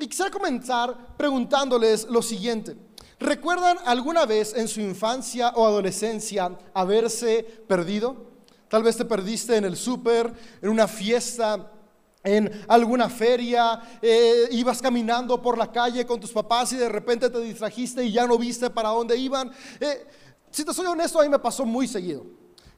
Y quisiera comenzar preguntándoles lo siguiente. ¿Recuerdan alguna vez en su infancia o adolescencia haberse perdido? Tal vez te perdiste en el súper, en una fiesta, en alguna feria, eh, ibas caminando por la calle con tus papás y de repente te distrajiste y ya no viste para dónde iban. Eh, si te soy honesto, a mí me pasó muy seguido.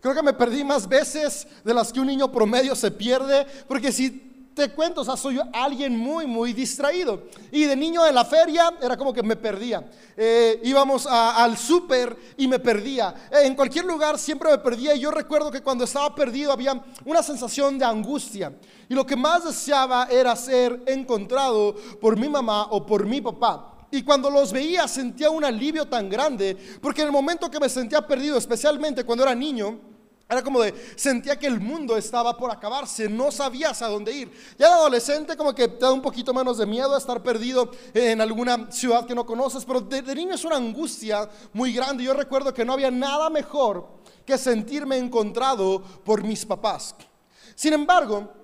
Creo que me perdí más veces de las que un niño promedio se pierde, porque si te cuento, o sea, soy alguien muy, muy distraído. Y de niño en la feria era como que me perdía. Eh, íbamos al súper y me perdía. Eh, en cualquier lugar siempre me perdía. Y yo recuerdo que cuando estaba perdido había una sensación de angustia. Y lo que más deseaba era ser encontrado por mi mamá o por mi papá. Y cuando los veía sentía un alivio tan grande, porque en el momento que me sentía perdido, especialmente cuando era niño, era como de, sentía que el mundo estaba por acabarse, no sabías a dónde ir. Ya de adolescente como que te da un poquito menos de miedo a estar perdido en alguna ciudad que no conoces, pero de, de niño es una angustia muy grande. Yo recuerdo que no había nada mejor que sentirme encontrado por mis papás. Sin embargo,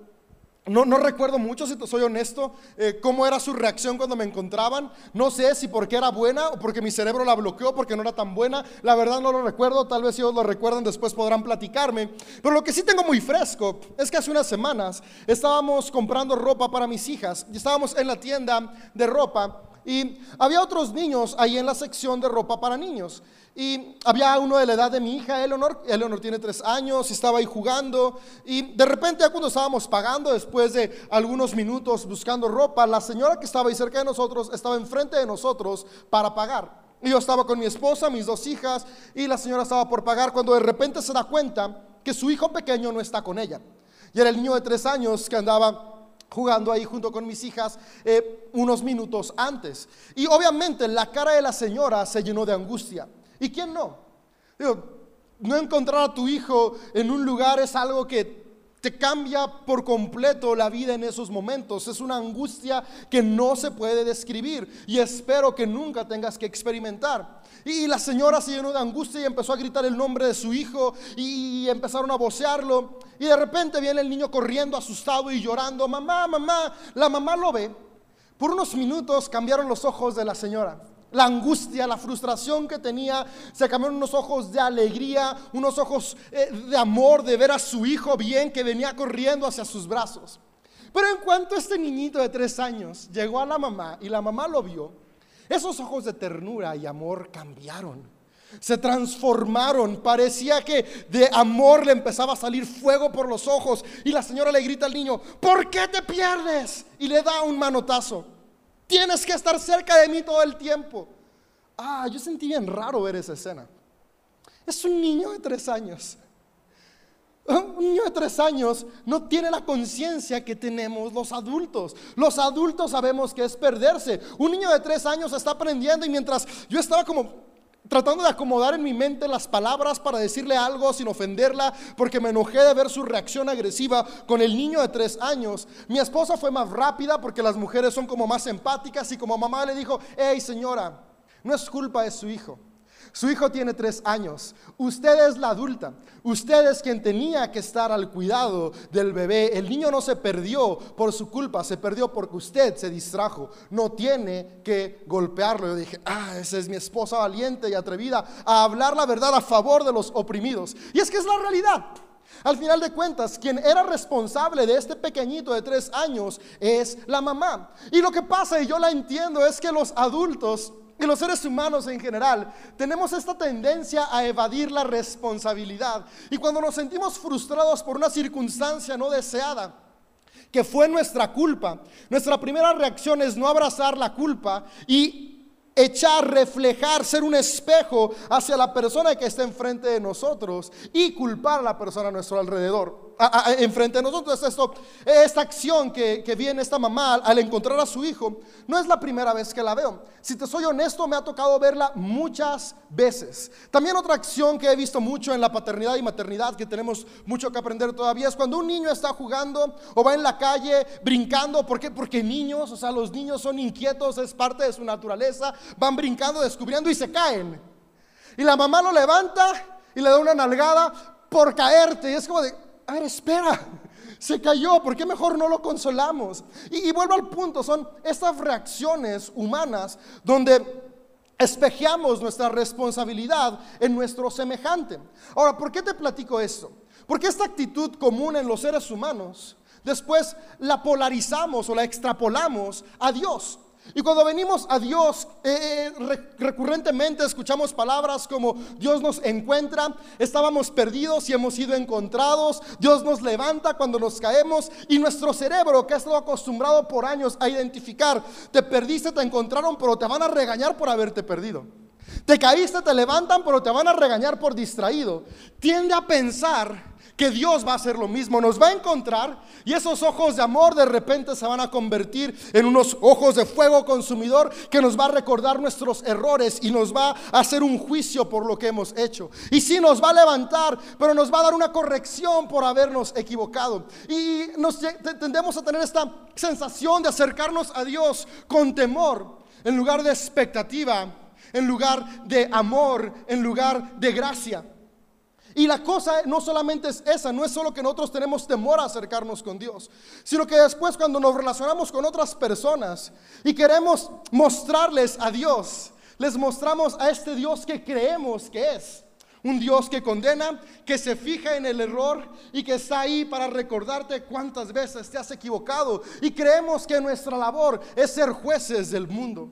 no, recuerdo mucho, si soy honesto, eh, cómo era su reacción cuando me encontraban. No sé si porque era buena o porque mi cerebro la bloqueó, porque no era tan buena. La verdad no lo recuerdo, tal vez si ellos lo recuerdan después podrán platicarme. Pero lo que sí tengo muy fresco es que hace unas semanas estábamos comprando ropa para mis hijas y estábamos en la tienda de ropa y había otros niños ahí en la sección de ropa para niños. Y había uno de la edad de mi hija, Eleanor. Eleanor tiene tres años y estaba ahí jugando. Y de repente, ya cuando estábamos pagando, después de algunos minutos buscando ropa, la señora que estaba ahí cerca de nosotros estaba enfrente de nosotros para pagar. Y yo estaba con mi esposa, mis dos hijas, y la señora estaba por pagar cuando de repente se da cuenta que su hijo pequeño no está con ella. Y era el niño de tres años que andaba jugando ahí junto con mis hijas eh, unos minutos antes. Y obviamente la cara de la señora se llenó de angustia. ¿Y quién no? Digo, no encontrar a tu hijo en un lugar es algo que te cambia por completo la vida en esos momentos. Es una angustia que no se puede describir y espero que nunca tengas que experimentar. Y la señora se llenó de angustia y empezó a gritar el nombre de su hijo y empezaron a vocearlo. Y de repente viene el niño corriendo asustado y llorando, mamá, mamá. La mamá lo ve. Por unos minutos cambiaron los ojos de la señora la angustia, la frustración que tenía, se cambiaron unos ojos de alegría, unos ojos eh, de amor, de ver a su hijo bien que venía corriendo hacia sus brazos. Pero en cuanto este niñito de tres años llegó a la mamá y la mamá lo vio, esos ojos de ternura y amor cambiaron. Se transformaron, parecía que de amor le empezaba a salir fuego por los ojos y la señora le grita al niño, ¿por qué te pierdes? Y le da un manotazo. Tienes que estar cerca de mí todo el tiempo. Ah, yo sentí bien raro ver esa escena. Es un niño de tres años. Un niño de tres años no tiene la conciencia que tenemos los adultos. Los adultos sabemos que es perderse. Un niño de tres años está aprendiendo y mientras yo estaba como tratando de acomodar en mi mente las palabras para decirle algo sin ofenderla, porque me enojé de ver su reacción agresiva con el niño de tres años. Mi esposa fue más rápida porque las mujeres son como más empáticas y como mamá le dijo, hey señora, no es culpa de su hijo. Su hijo tiene tres años. Usted es la adulta. Usted es quien tenía que estar al cuidado del bebé. El niño no se perdió por su culpa, se perdió porque usted se distrajo. No tiene que golpearlo. Yo dije, ah, esa es mi esposa valiente y atrevida a hablar la verdad a favor de los oprimidos. Y es que es la realidad. Al final de cuentas, quien era responsable de este pequeñito de tres años es la mamá. Y lo que pasa, y yo la entiendo, es que los adultos y los seres humanos en general tenemos esta tendencia a evadir la responsabilidad. Y cuando nos sentimos frustrados por una circunstancia no deseada, que fue nuestra culpa, nuestra primera reacción es no abrazar la culpa y echar, reflejar, ser un espejo hacia la persona que está enfrente de nosotros y culpar a la persona a nuestro alrededor enfrente de nosotros. Esto, esta acción que, que viene esta mamá al encontrar a su hijo, no es la primera vez que la veo. Si te soy honesto, me ha tocado verla muchas veces. También otra acción que he visto mucho en la paternidad y maternidad, que tenemos mucho que aprender todavía, es cuando un niño está jugando o va en la calle brincando. ¿Por qué? Porque niños, o sea, los niños son inquietos, es parte de su naturaleza, van brincando, descubriendo y se caen. Y la mamá lo levanta y le da una nalgada por caerte. Y es como de, a ver, espera. Se cayó, ¿por qué mejor no lo consolamos? Y, vuelvo al punto, son estas reacciones humanas donde espejeamos nuestra responsabilidad en nuestro semejante. Ahora, ¿por qué te platico esto? Porque esta actitud común en los seres humanos, después la polarizamos o la extrapolamos a Dios. Y cuando venimos a Dios, eh, eh, recurrentemente escuchamos palabras como Dios nos encuentra, estábamos perdidos y hemos sido encontrados, Dios nos levanta cuando nos caemos y nuestro cerebro que ha estado acostumbrado por años a identificar, te perdiste, te encontraron, pero te van a regañar por haberte perdido. Te caíste, te levantan, pero te van a regañar por distraído. Tiende a pensar que Dios va a hacer lo mismo, nos va a encontrar y esos ojos de amor de repente se van a convertir en unos ojos de fuego consumidor que nos va a recordar nuestros errores y nos va a hacer un juicio por lo que hemos hecho. Y sí nos va a levantar, pero nos va a dar una corrección por habernos equivocado. Y nos tendemos a tener esta sensación de acercarnos a Dios con temor en lugar de expectativa, en lugar de amor, en lugar de gracia. Y la cosa no solamente es esa, no es solo que nosotros tenemos temor a acercarnos con Dios, sino que después cuando nos relacionamos con otras personas y queremos mostrarles a Dios, les mostramos a este Dios que creemos que es. Un Dios que condena, que se fija en el error y que está ahí para recordarte cuántas veces te has equivocado. Y creemos que nuestra labor es ser jueces del mundo.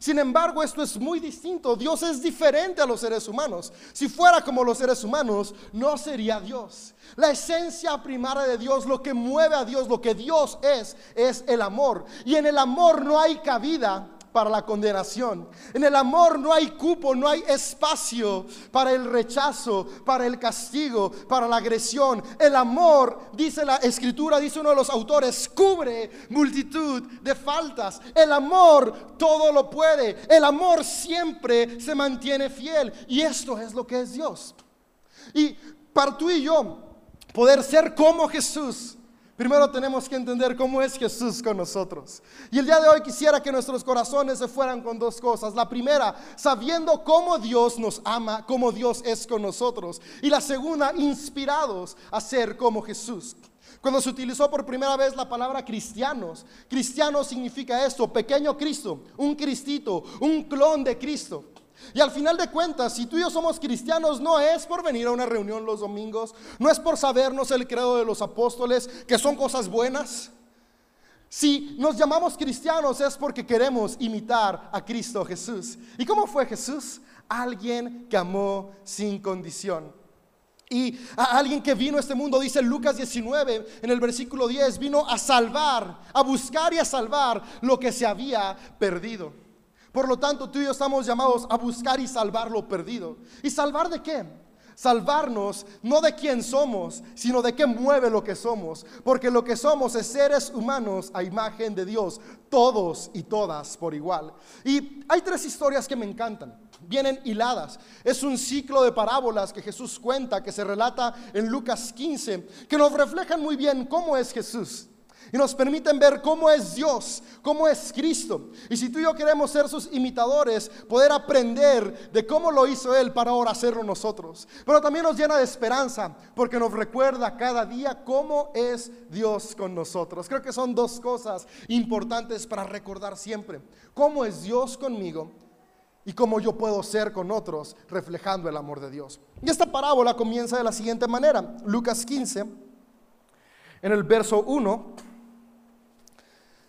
Sin embargo, esto es muy distinto. Dios es diferente a los seres humanos. Si fuera como los seres humanos, no sería Dios. La esencia primaria de Dios, lo que mueve a Dios, lo que Dios es, es el amor. Y en el amor no hay cabida para la condenación. En el amor no hay cupo, no hay espacio para el rechazo, para el castigo, para la agresión. El amor, dice la escritura, dice uno de los autores, cubre multitud de faltas. El amor todo lo puede. El amor siempre se mantiene fiel. Y esto es lo que es Dios. Y para tú y yo poder ser como Jesús, Primero tenemos que entender cómo es Jesús con nosotros. Y el día de hoy quisiera que nuestros corazones se fueran con dos cosas. La primera, sabiendo cómo Dios nos ama, cómo Dios es con nosotros. Y la segunda, inspirados a ser como Jesús. Cuando se utilizó por primera vez la palabra cristianos, cristiano significa esto, pequeño Cristo, un Cristito, un clon de Cristo. Y al final de cuentas, si tú y yo somos cristianos, no es por venir a una reunión los domingos, no es por sabernos el credo de los apóstoles, que son cosas buenas. Si nos llamamos cristianos es porque queremos imitar a Cristo Jesús. ¿Y cómo fue Jesús? Alguien que amó sin condición. Y a alguien que vino a este mundo, dice Lucas 19, en el versículo 10, vino a salvar, a buscar y a salvar lo que se había perdido. Por lo tanto, tú y yo estamos llamados a buscar y salvar lo perdido. ¿Y salvar de qué? Salvarnos no de quién somos, sino de qué mueve lo que somos. Porque lo que somos es seres humanos a imagen de Dios, todos y todas por igual. Y hay tres historias que me encantan. Vienen hiladas. Es un ciclo de parábolas que Jesús cuenta, que se relata en Lucas 15, que nos reflejan muy bien cómo es Jesús y nos permiten ver cómo es Dios, cómo es Cristo. Y si tú y yo queremos ser sus imitadores, poder aprender de cómo lo hizo Él para ahora hacerlo nosotros. Pero también nos llena de esperanza porque nos recuerda cada día cómo es Dios con nosotros. Creo que son dos cosas importantes para recordar siempre. Cómo es Dios conmigo y cómo yo puedo ser con otros reflejando el amor de Dios. Y esta parábola comienza de la siguiente manera. Lucas 15, en el verso 1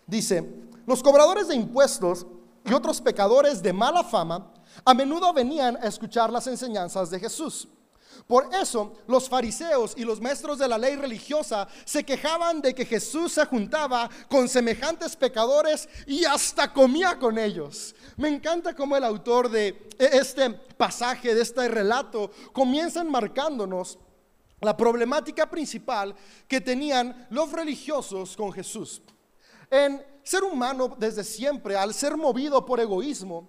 Dice, los cobradores de impuestos y otros pecadores de mala fama a menudo venían a escuchar las enseñanzas de Jesús. Por eso los fariseos y los maestros de la ley religiosa se quejaban de que Jesús se juntaba con semejantes pecadores y hasta comía con ellos. Me encanta cómo el autor de este pasaje, de este relato, comienza enmarcándonos la problemática principal que tenían los religiosos con Jesús. En ser humano desde siempre, al ser movido por egoísmo,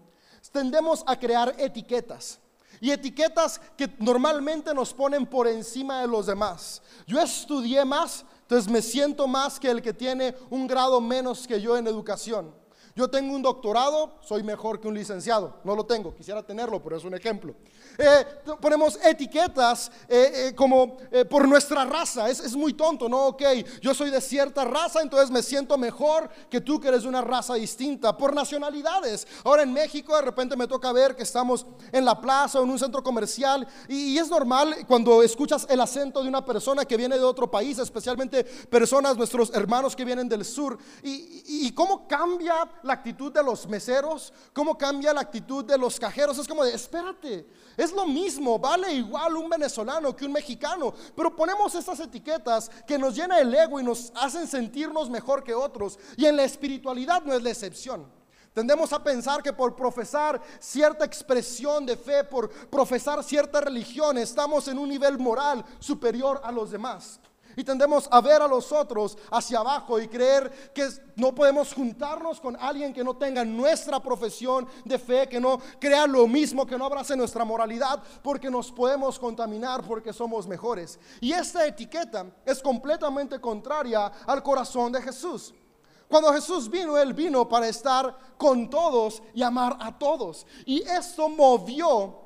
tendemos a crear etiquetas. Y etiquetas que normalmente nos ponen por encima de los demás. Yo estudié más, entonces me siento más que el que tiene un grado menos que yo en educación. Yo tengo un doctorado, soy mejor que un licenciado. No lo tengo, quisiera tenerlo, pero es un ejemplo. Eh, ponemos etiquetas eh, eh, como por nuestra raza. Es, es, muy tonto, ¿no? Ok, yo soy de cierta raza, entonces me siento mejor que tú que eres de una raza distinta. Por nacionalidades. Ahora en México de repente me toca ver que estamos en la plaza o en un centro comercial y, es normal cuando escuchas el acento de una persona que viene de otro país, especialmente personas, nuestros hermanos que vienen del sur. y, y cómo cambia la actitud de los meseros, cómo cambia la actitud de los cajeros. Es como de, espérate, es lo mismo, vale igual un venezolano que un mexicano, pero ponemos estas etiquetas que nos llena el ego y nos hacen sentirnos mejor que otros. Y en la espiritualidad no es la excepción. Tendemos a pensar que por profesar cierta expresión de fe, por profesar cierta religión, estamos en un nivel moral superior a los demás. Y tendemos a ver a los otros hacia abajo y creer que no podemos juntarnos con alguien que no tenga nuestra profesión de fe, que no crea lo mismo, que no abrace nuestra moralidad, porque nos podemos contaminar porque somos mejores. Y esta etiqueta es completamente contraria al corazón de Jesús. Cuando Jesús vino, Él vino para estar con todos y amar a todos. Y esto movió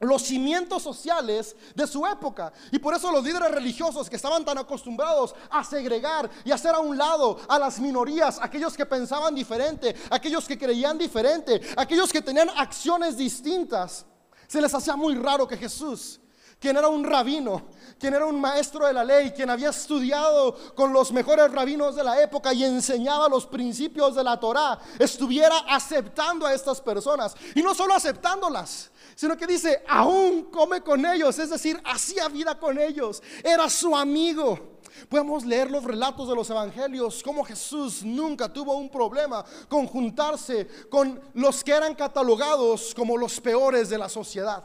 los cimientos sociales de su época. Y por eso los líderes religiosos que estaban tan acostumbrados a segregar y hacer a un lado a las minorías, aquellos que pensaban diferente, aquellos que creían diferente, aquellos que tenían acciones distintas, se les hacía muy raro que Jesús, quien era un rabino, quien era un maestro de la ley, quien había estudiado con los mejores rabinos de la época y enseñaba los principios de la Torá, estuviera aceptando a estas personas. Y no solo aceptándolas, sino que dice, aún come con ellos, es decir, hacía vida con ellos, era su amigo. Podemos leer los relatos de los evangelios, como Jesús nunca tuvo un problema con juntarse con los que eran catalogados como los peores de la sociedad.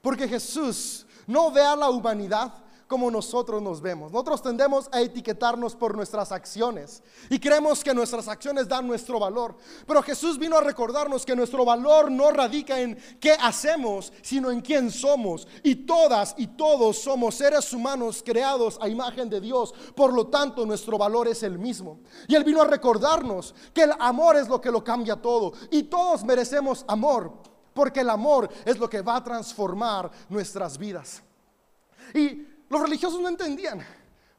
Porque Jesús no ve a la humanidad como nosotros nos vemos. Nosotros tendemos a etiquetarnos por nuestras acciones y creemos que nuestras acciones dan nuestro valor. Pero Jesús vino a recordarnos que nuestro valor no radica en qué hacemos, sino en quién somos. Y todas y todos somos seres humanos creados a imagen de Dios. Por lo tanto, nuestro valor es el mismo. Y Él vino a recordarnos que el amor es lo que lo cambia todo. Y todos merecemos amor. Porque el amor es lo que va a transformar nuestras vidas. Y los religiosos no entendían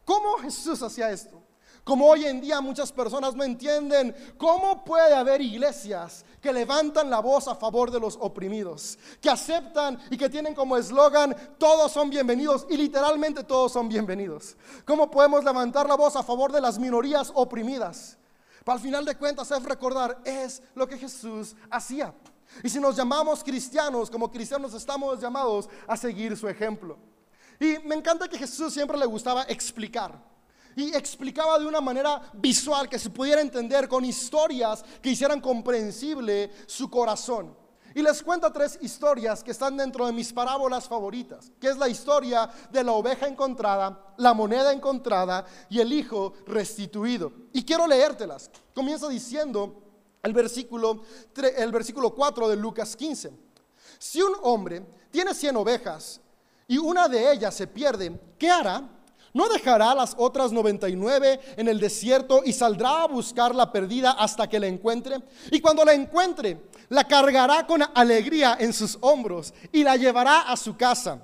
cómo Jesús hacía esto. Como hoy en día muchas personas no entienden cómo puede haber iglesias que levantan la voz a favor de los oprimidos, que aceptan y que tienen como eslogan todos son bienvenidos y literalmente todos son bienvenidos. ¿Cómo podemos levantar la voz a favor de las minorías oprimidas? Para al final de cuentas es recordar, es lo que Jesús hacía. Y si nos llamamos cristianos, como cristianos estamos llamados a seguir su ejemplo. Y me encanta que Jesús siempre le gustaba explicar. Y explicaba de una manera visual que se pudiera entender con historias que hicieran comprensible su corazón. Y les cuento tres historias que están dentro de mis parábolas favoritas, que es la historia de la oveja encontrada, la moneda encontrada y el hijo restituido. Y quiero leértelas. Comienza diciendo el versículo, el versículo 4 de Lucas 15. Si un hombre tiene 100 ovejas y una de ellas se pierde, ¿qué hará? ¿No dejará las otras 99 en el desierto y saldrá a buscar la perdida hasta que la encuentre? Y cuando la encuentre, la cargará con alegría en sus hombros y la llevará a su casa.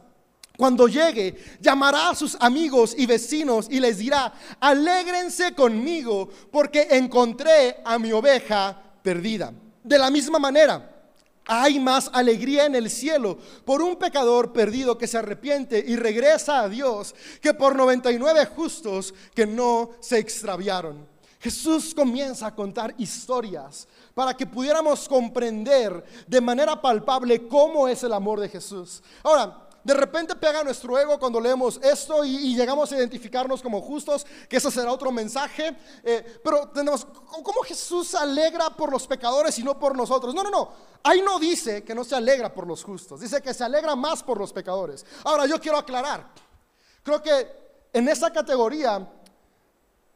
Cuando llegue, llamará a sus amigos y vecinos y les dirá, alégrense conmigo porque encontré a mi oveja perdida. De la misma manera, hay más alegría en el cielo por un pecador perdido que se arrepiente y regresa a Dios que por 99 justos que no se extraviaron. Jesús comienza a contar historias para que pudiéramos comprender de manera palpable cómo es el amor de Jesús. Ahora, de repente pega nuestro ego cuando leemos esto y, llegamos a identificarnos como justos, que ese será otro mensaje. Eh, pero tenemos, ¿cómo Jesús se alegra por los pecadores y no por nosotros? No, no, no. Ahí no dice que no se alegra por los justos, dice que se alegra más por los pecadores. Ahora, yo quiero aclarar. Creo que en esa categoría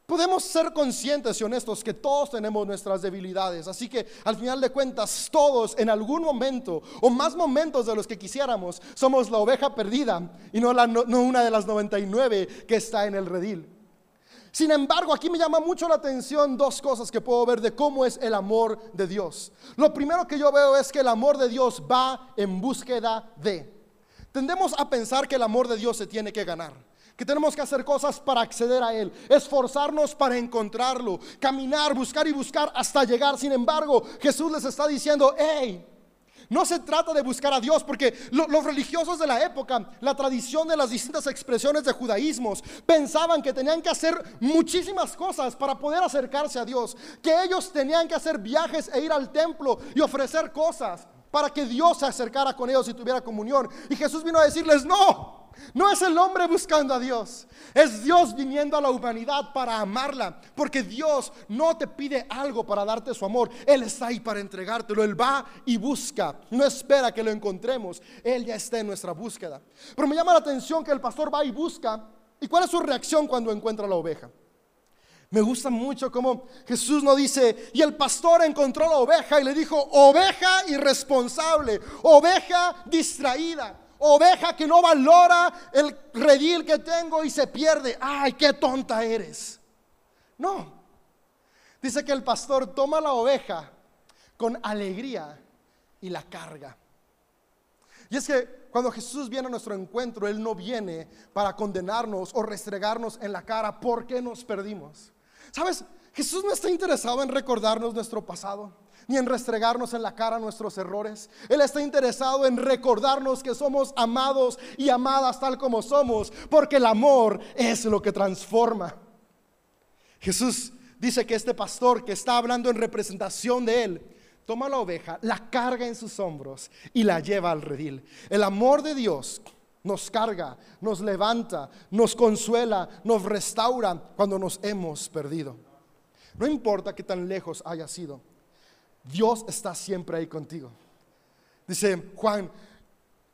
Podemos ser conscientes y honestos que todos tenemos nuestras debilidades, así que al final de cuentas todos en algún momento o más momentos de los que quisiéramos somos la oveja perdida y no, una de las 99 que está en el redil. Sin embargo, aquí me llama mucho la atención dos cosas que puedo ver de cómo es el amor de Dios. Lo primero que yo veo es que el amor de Dios va en búsqueda de. Tendemos a pensar que el amor de Dios se tiene que ganar, que tenemos que hacer cosas para acceder a Él, esforzarnos para encontrarlo, caminar, buscar y buscar hasta llegar. Sin embargo, Jesús les está diciendo, hey, no se trata de buscar a Dios, porque los religiosos de la época, la tradición de las distintas expresiones de judaísmos, pensaban que tenían que hacer muchísimas cosas para poder acercarse a Dios, que ellos tenían que hacer viajes e ir al templo y ofrecer cosas para que Dios se acercara con ellos y tuviera comunión. Y Jesús vino a decirles, no, no es el hombre buscando a Dios, es Dios viniendo a la humanidad para amarla, porque Dios no te pide algo para darte su amor, Él está ahí para entregártelo, Él va y busca, no espera que lo encontremos, Él ya está en nuestra búsqueda. Pero me llama la atención que el pastor va y busca, ¿y cuál es su reacción cuando encuentra la oveja? Me gusta mucho como Jesús no dice, y el pastor encontró la oveja y le dijo, oveja irresponsable, oveja distraída oveja que no valora el redil que tengo y se pierde. Ay, qué tonta eres. No. Dice que el pastor toma la oveja con alegría y la carga. Y es que cuando Jesús viene a nuestro encuentro, Él no viene para condenarnos o restregarnos en la cara porque nos perdimos. ¿Sabes? Jesús no está interesado en recordarnos nuestro pasado ni en restregarnos en la cara nuestros errores. Él está interesado en recordarnos que somos amados y amadas tal como somos, porque el amor es lo que transforma. Jesús dice que este pastor que está hablando en representación de él, toma la oveja, la carga en sus hombros y la lleva al redil. El amor de Dios nos carga, nos levanta, nos consuela, nos restaura cuando nos hemos perdido. No importa que tan lejos haya sido. Dios está siempre ahí contigo. Dice Juan,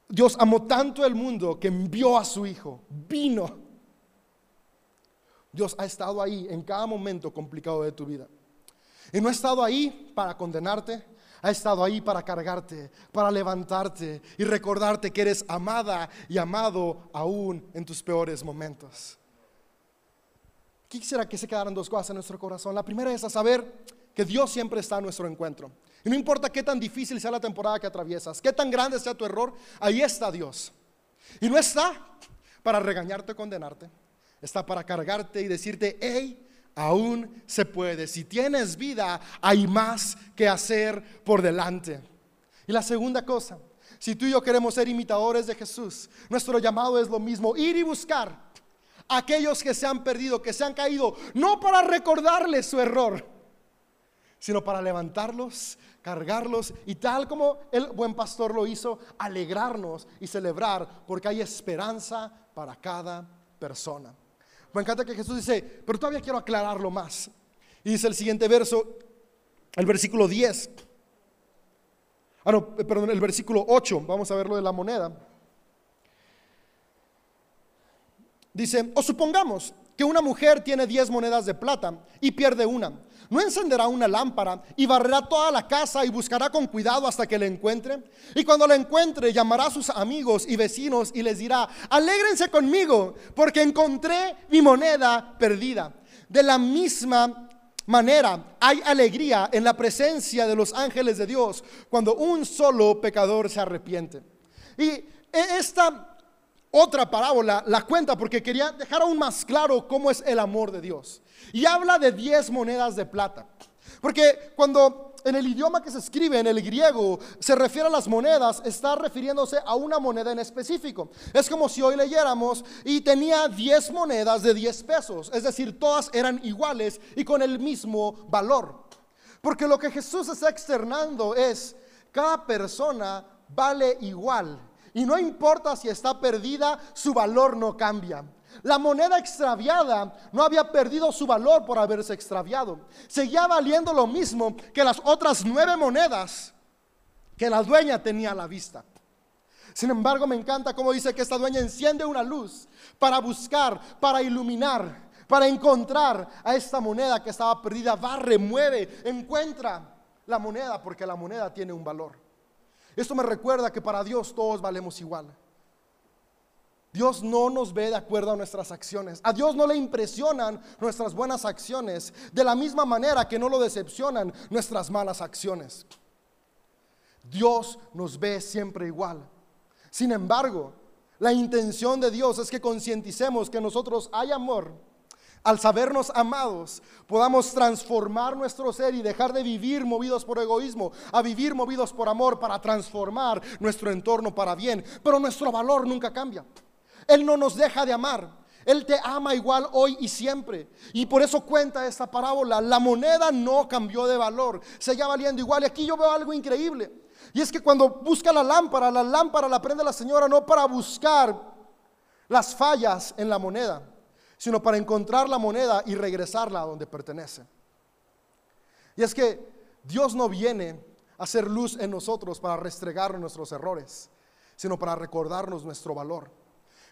Dios amó tanto el mundo que envió a su Hijo, vino. Dios ha estado ahí en cada momento complicado de tu vida. Y no ha estado ahí para condenarte, ha estado ahí para cargarte, para levantarte y recordarte que eres amada y amado aún en tus peores momentos. Quisiera que se quedaran dos cosas en nuestro corazón. La primera es a saber que Dios siempre está a nuestro encuentro. Y no importa qué tan difícil sea la temporada que atraviesas, qué tan grande sea tu error, ahí está Dios. Y no está para regañarte o condenarte, está para cargarte y decirte, hey, aún se puede. Si tienes vida, hay más que hacer por delante. Y la segunda cosa, si tú y yo queremos ser imitadores de Jesús, nuestro llamado es lo mismo, ir y buscar a aquellos que se han perdido, que se han caído, no para recordarles su error, sino para levantarlos, cargarlos y tal como el buen pastor lo hizo, alegrarnos y celebrar porque hay esperanza para cada persona. Me encanta que Jesús dice, pero todavía quiero aclararlo más. Y dice el siguiente verso, el versículo 10. Ah, no, perdón, el versículo 8, vamos a ver lo de la moneda. Dice, o supongamos que una mujer tiene 10 monedas de plata y pierde una no encenderá una lámpara y barrerá toda la casa y buscará con cuidado hasta que la encuentre. Y cuando la encuentre, llamará a sus amigos y vecinos y les dirá, alégrense conmigo porque encontré mi moneda perdida. De la misma manera, hay alegría en la presencia de los ángeles de Dios cuando un solo pecador se arrepiente. Y esta otra parábola la cuenta porque quería dejar aún más claro cómo es el amor de Dios. Y habla de 10 monedas de plata. Porque cuando en el idioma que se escribe, en el griego, se refiere a las monedas, está refiriéndose a una moneda en específico. Es como si hoy leyéramos y tenía 10 monedas de 10 pesos. Es decir, todas eran iguales y con el mismo valor. Porque lo que Jesús está externando es, cada persona vale igual y no importa si está perdida, su valor no cambia. La moneda extraviada no había perdido su valor por haberse extraviado. Seguía valiendo lo mismo que las otras nueve monedas que la dueña tenía a la vista. Sin embargo, me encanta cómo dice que esta dueña enciende una luz para buscar, para iluminar, para encontrar a esta moneda que estaba perdida. Va, remueve, encuentra la moneda porque la moneda tiene un valor. Esto me recuerda que para Dios todos valemos igual. Dios no nos ve de acuerdo a nuestras acciones. A Dios no le impresionan nuestras buenas acciones, de la misma manera que no lo decepcionan nuestras malas acciones. Dios nos ve siempre igual. Sin embargo, la intención de Dios es que concienticemos que nosotros hay amor. Al sabernos amados, podamos transformar nuestro ser y dejar de vivir movidos por egoísmo, a vivir movidos por amor para transformar nuestro entorno para bien. Pero nuestro valor nunca cambia. Él no nos deja de amar. Él te ama igual hoy y siempre. Y por eso cuenta esta parábola. La moneda no cambió de valor. Seguía valiendo igual. Y aquí yo veo algo increíble. Y es que cuando busca la lámpara, la lámpara la prende la señora no para buscar las fallas en la moneda, sino para encontrar la moneda y regresarla a donde pertenece. Y es que Dios no viene a hacer luz en nosotros para restregar nuestros errores, sino para recordarnos nuestro valor.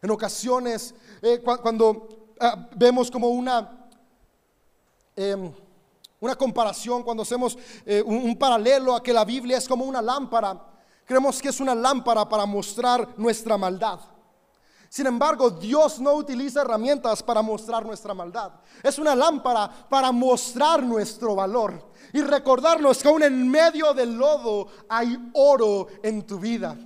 En ocasiones, eh, cuando ah, vemos como una... Em, una comparación, cuando hacemos eh, un, paralelo a que la Biblia es como una lámpara, creemos que es una lámpara para mostrar nuestra maldad. Sin embargo, Dios no utiliza herramientas para mostrar nuestra maldad. Es una lámpara para mostrar nuestro valor y recordarnos que aún en medio del lodo hay oro en tu vida.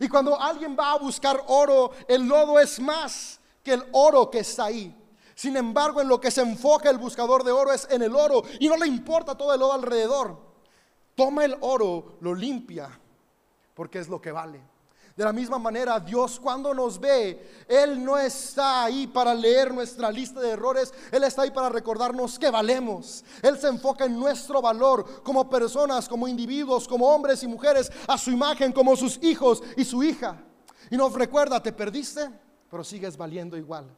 Y cuando alguien va a buscar oro, el lodo es más que el oro que está ahí. Sin embargo, en lo que se enfoca el buscador de oro es en el oro y no le importa todo el oro alrededor. Toma el oro, lo limpia, porque es lo que vale. De la misma manera, Dios cuando nos ve, Él no está ahí para leer nuestra lista de errores, Él está ahí para recordarnos que valemos. Él se enfoca en nuestro valor como personas, como individuos, como hombres y mujeres, a su imagen, como sus hijos y su hija. Y nos recuerda, te perdiste, pero sigues valiendo igual.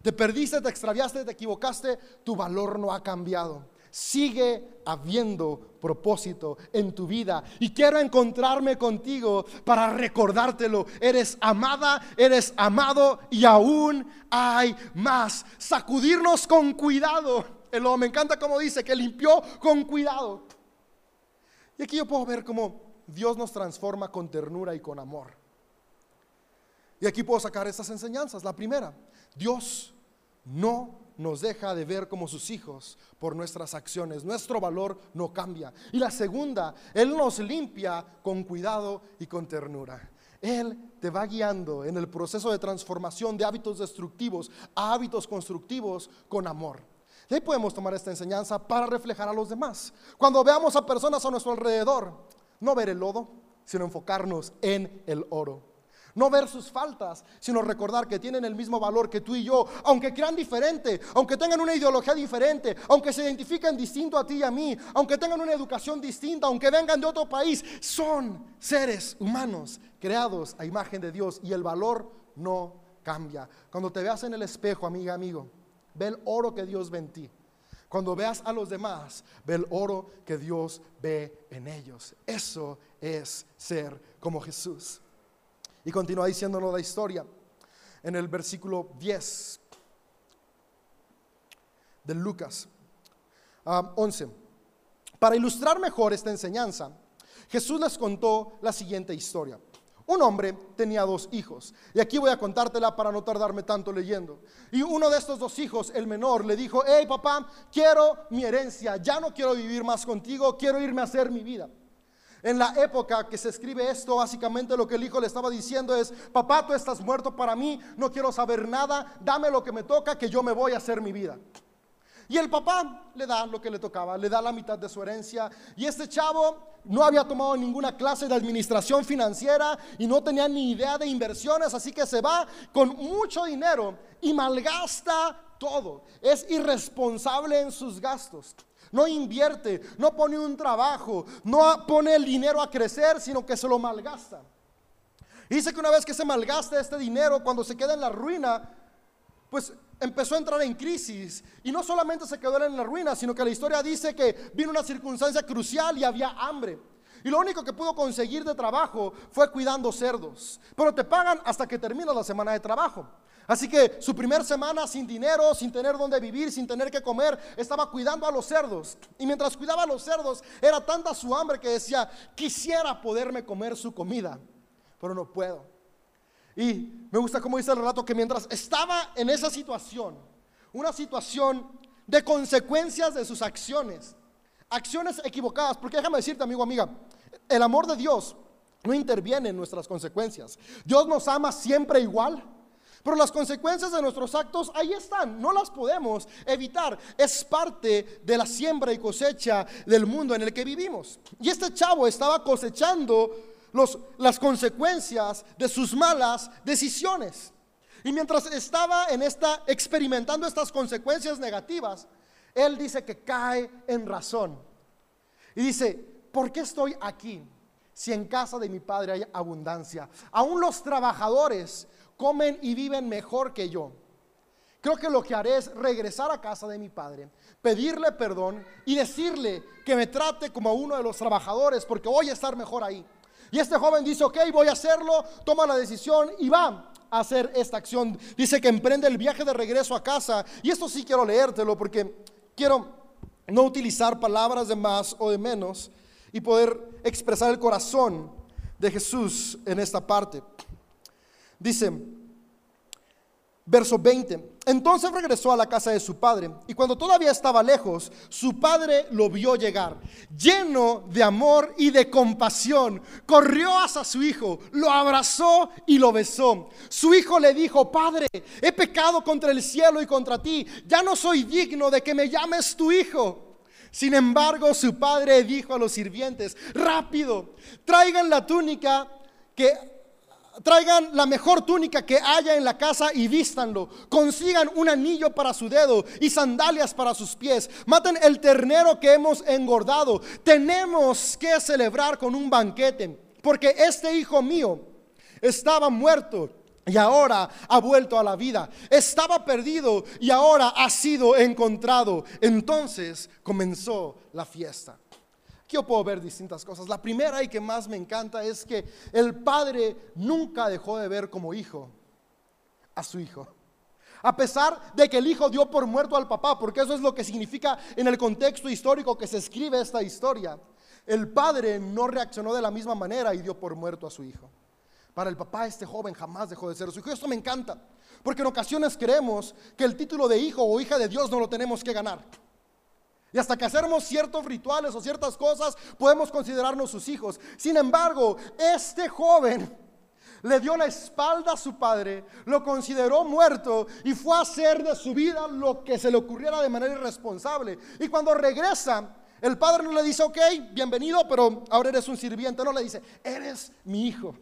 Te perdiste, te extraviaste, te equivocaste, tu valor no ha cambiado. Sigue habiendo propósito en tu vida. Y quiero encontrarme contigo para recordártelo. Eres amada, eres amado y aún hay más. Sacudirnos con cuidado. Me encanta como dice que limpió con cuidado. Y aquí yo puedo ver cómo Dios nos transforma con ternura y con amor. Y aquí puedo sacar estas enseñanzas. La primera, Dios no nos deja de ver como sus hijos por nuestras acciones. Nuestro valor no cambia. Y la segunda, Él nos limpia con cuidado y con ternura. Él te va guiando en el proceso de transformación de hábitos destructivos a hábitos constructivos con amor. Y ahí podemos tomar esta enseñanza para reflejar a los demás. Cuando veamos a personas a nuestro alrededor, no ver el lodo, sino enfocarnos en el oro. No ver sus faltas, sino recordar que tienen el mismo valor que tú y yo, aunque crean diferente, aunque tengan una ideología diferente, aunque se identifiquen distinto a ti y a mí, aunque tengan una educación distinta, aunque vengan de otro país, son seres humanos creados a imagen de Dios y el valor no cambia. Cuando te veas en el espejo, amiga, amigo, ve el oro que Dios ve en ti. Cuando veas a los demás, ve el oro que Dios ve en ellos. Eso es ser como Jesús. Y continúa diciéndonos la historia en el versículo 10 de Lucas 11. Ah, Para ilustrar mejor esta enseñanza, Jesús les contó la siguiente historia. Un hombre tenía dos hijos. Y aquí voy a contártela para no tardarme tanto leyendo. Y uno de estos dos hijos, el menor, le dijo, hey papá, quiero mi herencia, ya no quiero vivir más contigo, quiero irme a hacer mi vida. En la época que se escribe esto, básicamente lo que el hijo le estaba diciendo es, papá, tú estás muerto para mí, no quiero saber nada, dame lo que me toca, que yo me voy a hacer mi vida. Y el papá le da lo que le tocaba, le da la mitad de su herencia. Y este chavo no había tomado ninguna clase de administración financiera y no tenía ni idea de inversiones, así que se va con mucho dinero y malgasta todo. Es irresponsable en sus gastos no invierte, no pone un trabajo, no pone el dinero a crecer, sino que se lo malgasta. dice que una vez que se malgasta este dinero, cuando se queda en la ruina, pues empezó a entrar en crisis. Y no solamente se quedó en la ruina, sino que la historia dice que vino una circunstancia crucial y había hambre. Y lo único que pudo conseguir de trabajo fue cuidando cerdos. Pero te pagan hasta que termina la semana de trabajo. Así que su primer semana sin dinero, sin tener dónde vivir, sin tener que comer, estaba cuidando a los cerdos. Y mientras cuidaba a los cerdos, era tanta su hambre que decía, quisiera poderme comer su comida, pero no puedo. Y me gusta cómo dice el relato que mientras estaba en esa situación, una situación de consecuencias de sus acciones, acciones equivocadas, porque déjame decirte, amigo, amiga, el amor de Dios no interviene en nuestras consecuencias. Dios nos ama siempre igual. Pero las consecuencias de nuestros actos ahí están, no las podemos evitar. Es parte de la siembra y cosecha del mundo en el que vivimos. Y este chavo estaba cosechando los, las consecuencias de sus malas decisiones. Y mientras estaba en esta experimentando estas consecuencias negativas, él dice que cae en razón. Y dice, ¿por qué estoy aquí si en casa de mi padre hay abundancia? Aún los trabajadores comen y viven mejor que yo. Creo que lo que haré es regresar a casa de mi padre, pedirle perdón y decirle que me trate como uno de los trabajadores porque voy a estar mejor ahí. Y este joven dice, ok, voy a hacerlo, toma la decisión y va a hacer esta acción. Dice que emprende el viaje de regreso a casa. Y esto sí quiero leértelo porque quiero no utilizar palabras de más o de menos y poder expresar el corazón de Jesús en esta parte. Dice, verso 20, entonces regresó a la casa de su padre y cuando todavía estaba lejos, su padre lo vio llegar, lleno de amor y de compasión, corrió hacia su hijo, lo abrazó y lo besó. Su hijo le dijo, Padre, he pecado contra el cielo y contra ti, ya no soy digno de que me llames tu hijo. Sin embargo, su padre dijo a los sirvientes, rápido, traigan la túnica que traigan la mejor túnica que haya en la casa y vístanlo. Consigan un anillo para su dedo y sandalias para sus pies. Maten el ternero que hemos engordado. Tenemos que celebrar con un banquete, porque este hijo mío estaba muerto y ahora ha vuelto a la vida. Estaba perdido y ahora ha sido encontrado. Entonces comenzó la fiesta. Yo puedo ver distintas cosas. La primera y que más me encanta es que el padre nunca dejó de ver como hijo a su hijo. A pesar de que el hijo dio por muerto al papá, porque eso es lo que significa en el contexto histórico que se escribe esta historia, el padre no reaccionó de la misma manera y dio por muerto a su hijo. Para el papá este joven jamás dejó de ser su hijo. Esto me encanta, porque en ocasiones creemos que el título de hijo o hija de Dios no lo tenemos que ganar. Y hasta que hacemos ciertos rituales o ciertas cosas, podemos considerarnos sus hijos. Sin embargo, este joven le dio la espalda a su padre, lo consideró muerto y fue a hacer de su vida lo que se le ocurriera de manera irresponsable. Y cuando regresa, el padre no le dice, ok, bienvenido, pero ahora eres un sirviente. No le dice, eres mi hijo.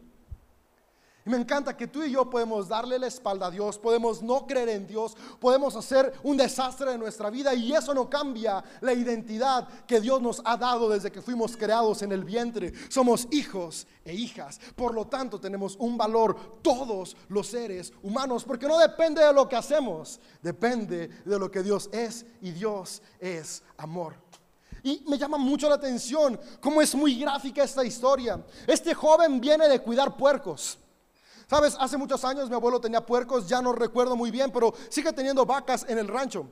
Y me encanta que tú y yo podemos darle la espalda a Dios, podemos no creer en Dios, podemos hacer un desastre en nuestra vida y eso no cambia la identidad que Dios nos ha dado desde que fuimos creados en el vientre. Somos hijos e hijas, por lo tanto tenemos un valor todos los seres humanos, porque no depende de lo que hacemos, depende de lo que Dios es y Dios es amor. Y me llama mucho la atención cómo es muy gráfica esta historia. Este joven viene de cuidar puercos. Sabes, hace muchos años mi abuelo tenía puercos, ya no recuerdo muy bien, pero sigue teniendo vacas en el rancho.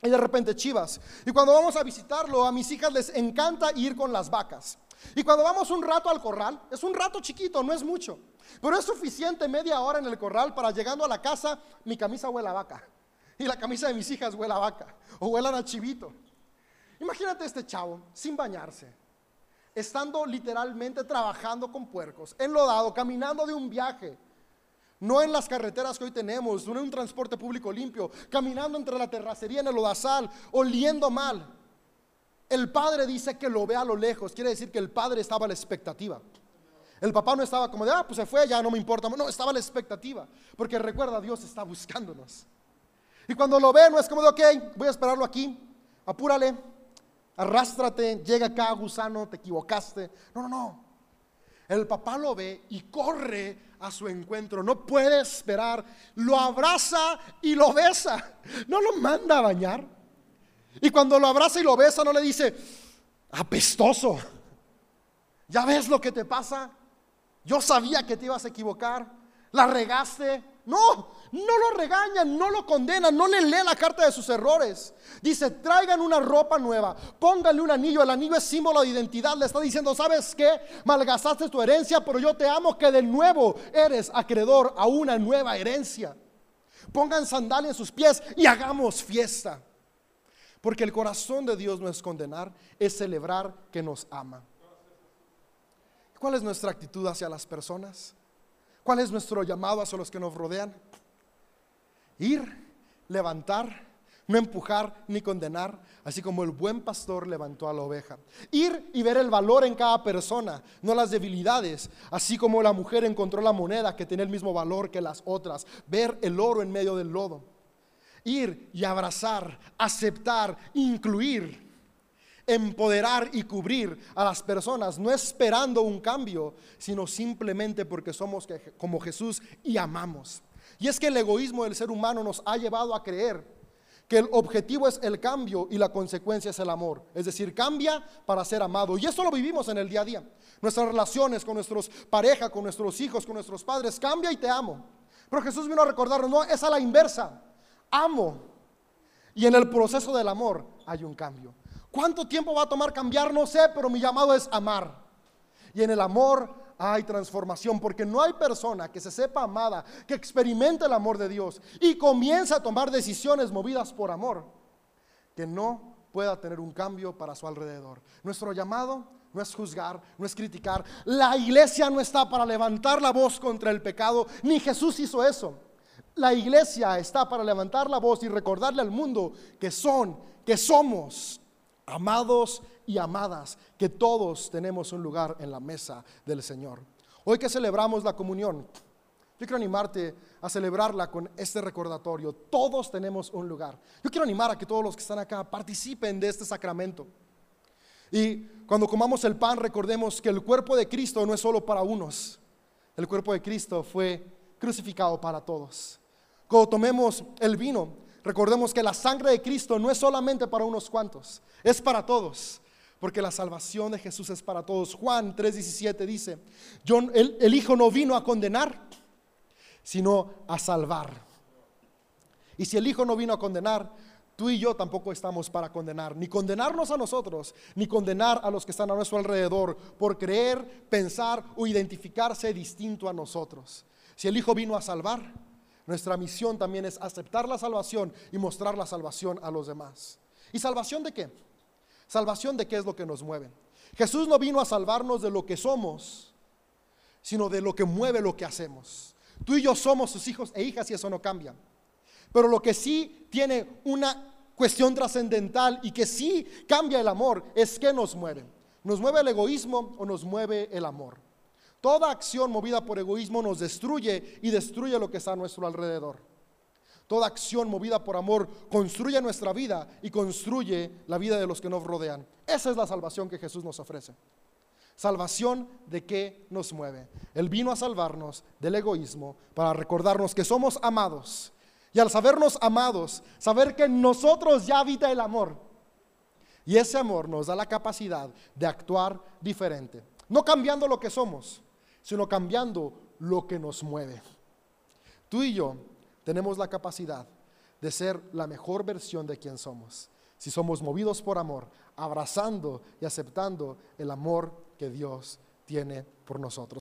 Y de repente chivas. Y cuando vamos a visitarlo, a mis hijas les encanta ir con las vacas. Y cuando vamos un rato al corral, es un rato chiquito, no es mucho. Pero es suficiente media hora en el corral para llegando a la casa, mi camisa huele a vaca. Y la camisa de mis hijas huele a vaca. O huelan a chivito. Imagínate este chavo sin bañarse, estando literalmente trabajando con puercos, enlodado, caminando de un viaje no en las carreteras que hoy tenemos, no en un transporte público limpio, caminando entre la terracería en el odazal, oliendo mal. El padre dice que lo ve a lo lejos, quiere decir que el padre estaba a la expectativa. El papá no estaba como de, ah, pues se fue, ya no me importa. No, estaba a la expectativa, porque recuerda, Dios está buscándonos. Y cuando lo ve, no es como de, ok, voy a esperarlo aquí, apúrale, arrástrate, llega acá, gusano, te equivocaste. No, no, no. El papá lo ve y corre a su encuentro. No puede esperar. Lo abraza y lo besa. No lo manda a bañar. Y cuando lo abraza y lo besa, no le dice, apestoso. ¿Ya ves lo que te pasa? Yo sabía que te ibas a equivocar. La regaste. No, no lo regañan, no lo condenan, no le lee la carta de sus errores. Dice, traigan una ropa nueva, pónganle un anillo. El anillo es símbolo de identidad. Le está diciendo, ¿sabes qué? Malgastaste tu herencia, pero yo te amo que de nuevo eres acreedor a una nueva herencia. Pongan sandalia en sus pies y hagamos fiesta. Porque el corazón de Dios no es condenar, es celebrar que nos ama. ¿Cuál es nuestra actitud hacia las personas? ¿Cuál es nuestro llamado hacia los que nos rodean? Ir, levantar, no empujar ni condenar, así como el buen pastor levantó a la oveja. Ir y ver el valor en cada persona, no las debilidades, así como la mujer encontró la moneda que tiene el mismo valor que las otras, ver el oro en medio del lodo. Ir y abrazar, aceptar, incluir empoderar y cubrir a las personas, no esperando un cambio, sino simplemente porque somos como Jesús y amamos. Y es que el egoísmo del ser humano nos ha llevado a creer que el objetivo es el cambio y la consecuencia es el amor. Es decir, cambia para ser amado. Y eso lo vivimos en el día a día. Nuestras relaciones con nuestros pareja, con nuestros hijos, con nuestros padres, cambia y te amo. Pero Jesús vino a recordarnos, no, es a la inversa. Amo. Y en el proceso del amor hay un cambio. ¿Cuánto tiempo va a tomar cambiar? No sé, pero mi llamado es amar. Y en el amor hay transformación, porque no hay persona que se sepa amada, que experimente el amor de Dios y comience a tomar decisiones movidas por amor, que no pueda tener un cambio para su alrededor. Nuestro llamado no es juzgar, no es criticar. La iglesia no está para levantar la voz contra el pecado, ni Jesús hizo eso. La iglesia está para levantar la voz y recordarle al mundo que son, que somos amados y amadas, que todos tenemos un lugar en la mesa del Señor. Hoy que celebramos la comunión, yo quiero animarte a celebrarla con este recordatorio. Todos tenemos un lugar. Yo quiero animar a que todos los que están acá participen de este sacramento. Y cuando comamos el pan, recordemos que el cuerpo de Cristo no es solo para unos. El cuerpo de Cristo fue crucificado para todos. Cuando tomemos el vino, Recordemos que la sangre de Cristo no es solamente para unos cuantos, es para todos. Porque la salvación de Jesús es para todos. Juan 3:17 dice, el, el Hijo no vino a condenar, sino a salvar. Y si el Hijo no vino a condenar, tú y yo tampoco estamos para condenar, ni condenarnos a nosotros, ni condenar a los que están a nuestro alrededor por creer, pensar o identificarse distinto a nosotros. Si el Hijo vino a salvar, nuestra misión también es aceptar la salvación y mostrar la salvación a los demás. ¿Y salvación de qué? Salvación de qué es lo que nos mueve. Jesús no vino a salvarnos de lo que somos, sino de lo que mueve lo que hacemos. Tú y yo somos sus hijos e hijas y eso no cambia. Pero lo que sí tiene una cuestión trascendental y que sí cambia el amor es que nos mueve. ¿Nos mueve el egoísmo o nos mueve el amor? Toda acción movida por egoísmo nos destruye y destruye lo que está a nuestro alrededor. Toda acción movida por amor construye nuestra vida y construye la vida de los que nos rodean. Esa es la salvación que Jesús nos ofrece. Salvación de qué nos mueve. Él vino a salvarnos del egoísmo para recordarnos que somos amados. Y al sabernos amados, saber que en nosotros ya habita el amor. Y ese amor nos da la capacidad de actuar diferente. No cambiando lo que somos, sino cambiando lo que nos mueve. Tú y yo tenemos la capacidad de ser la mejor versión de quien somos, si somos movidos por amor, abrazando y aceptando el amor que Dios tiene por nosotros.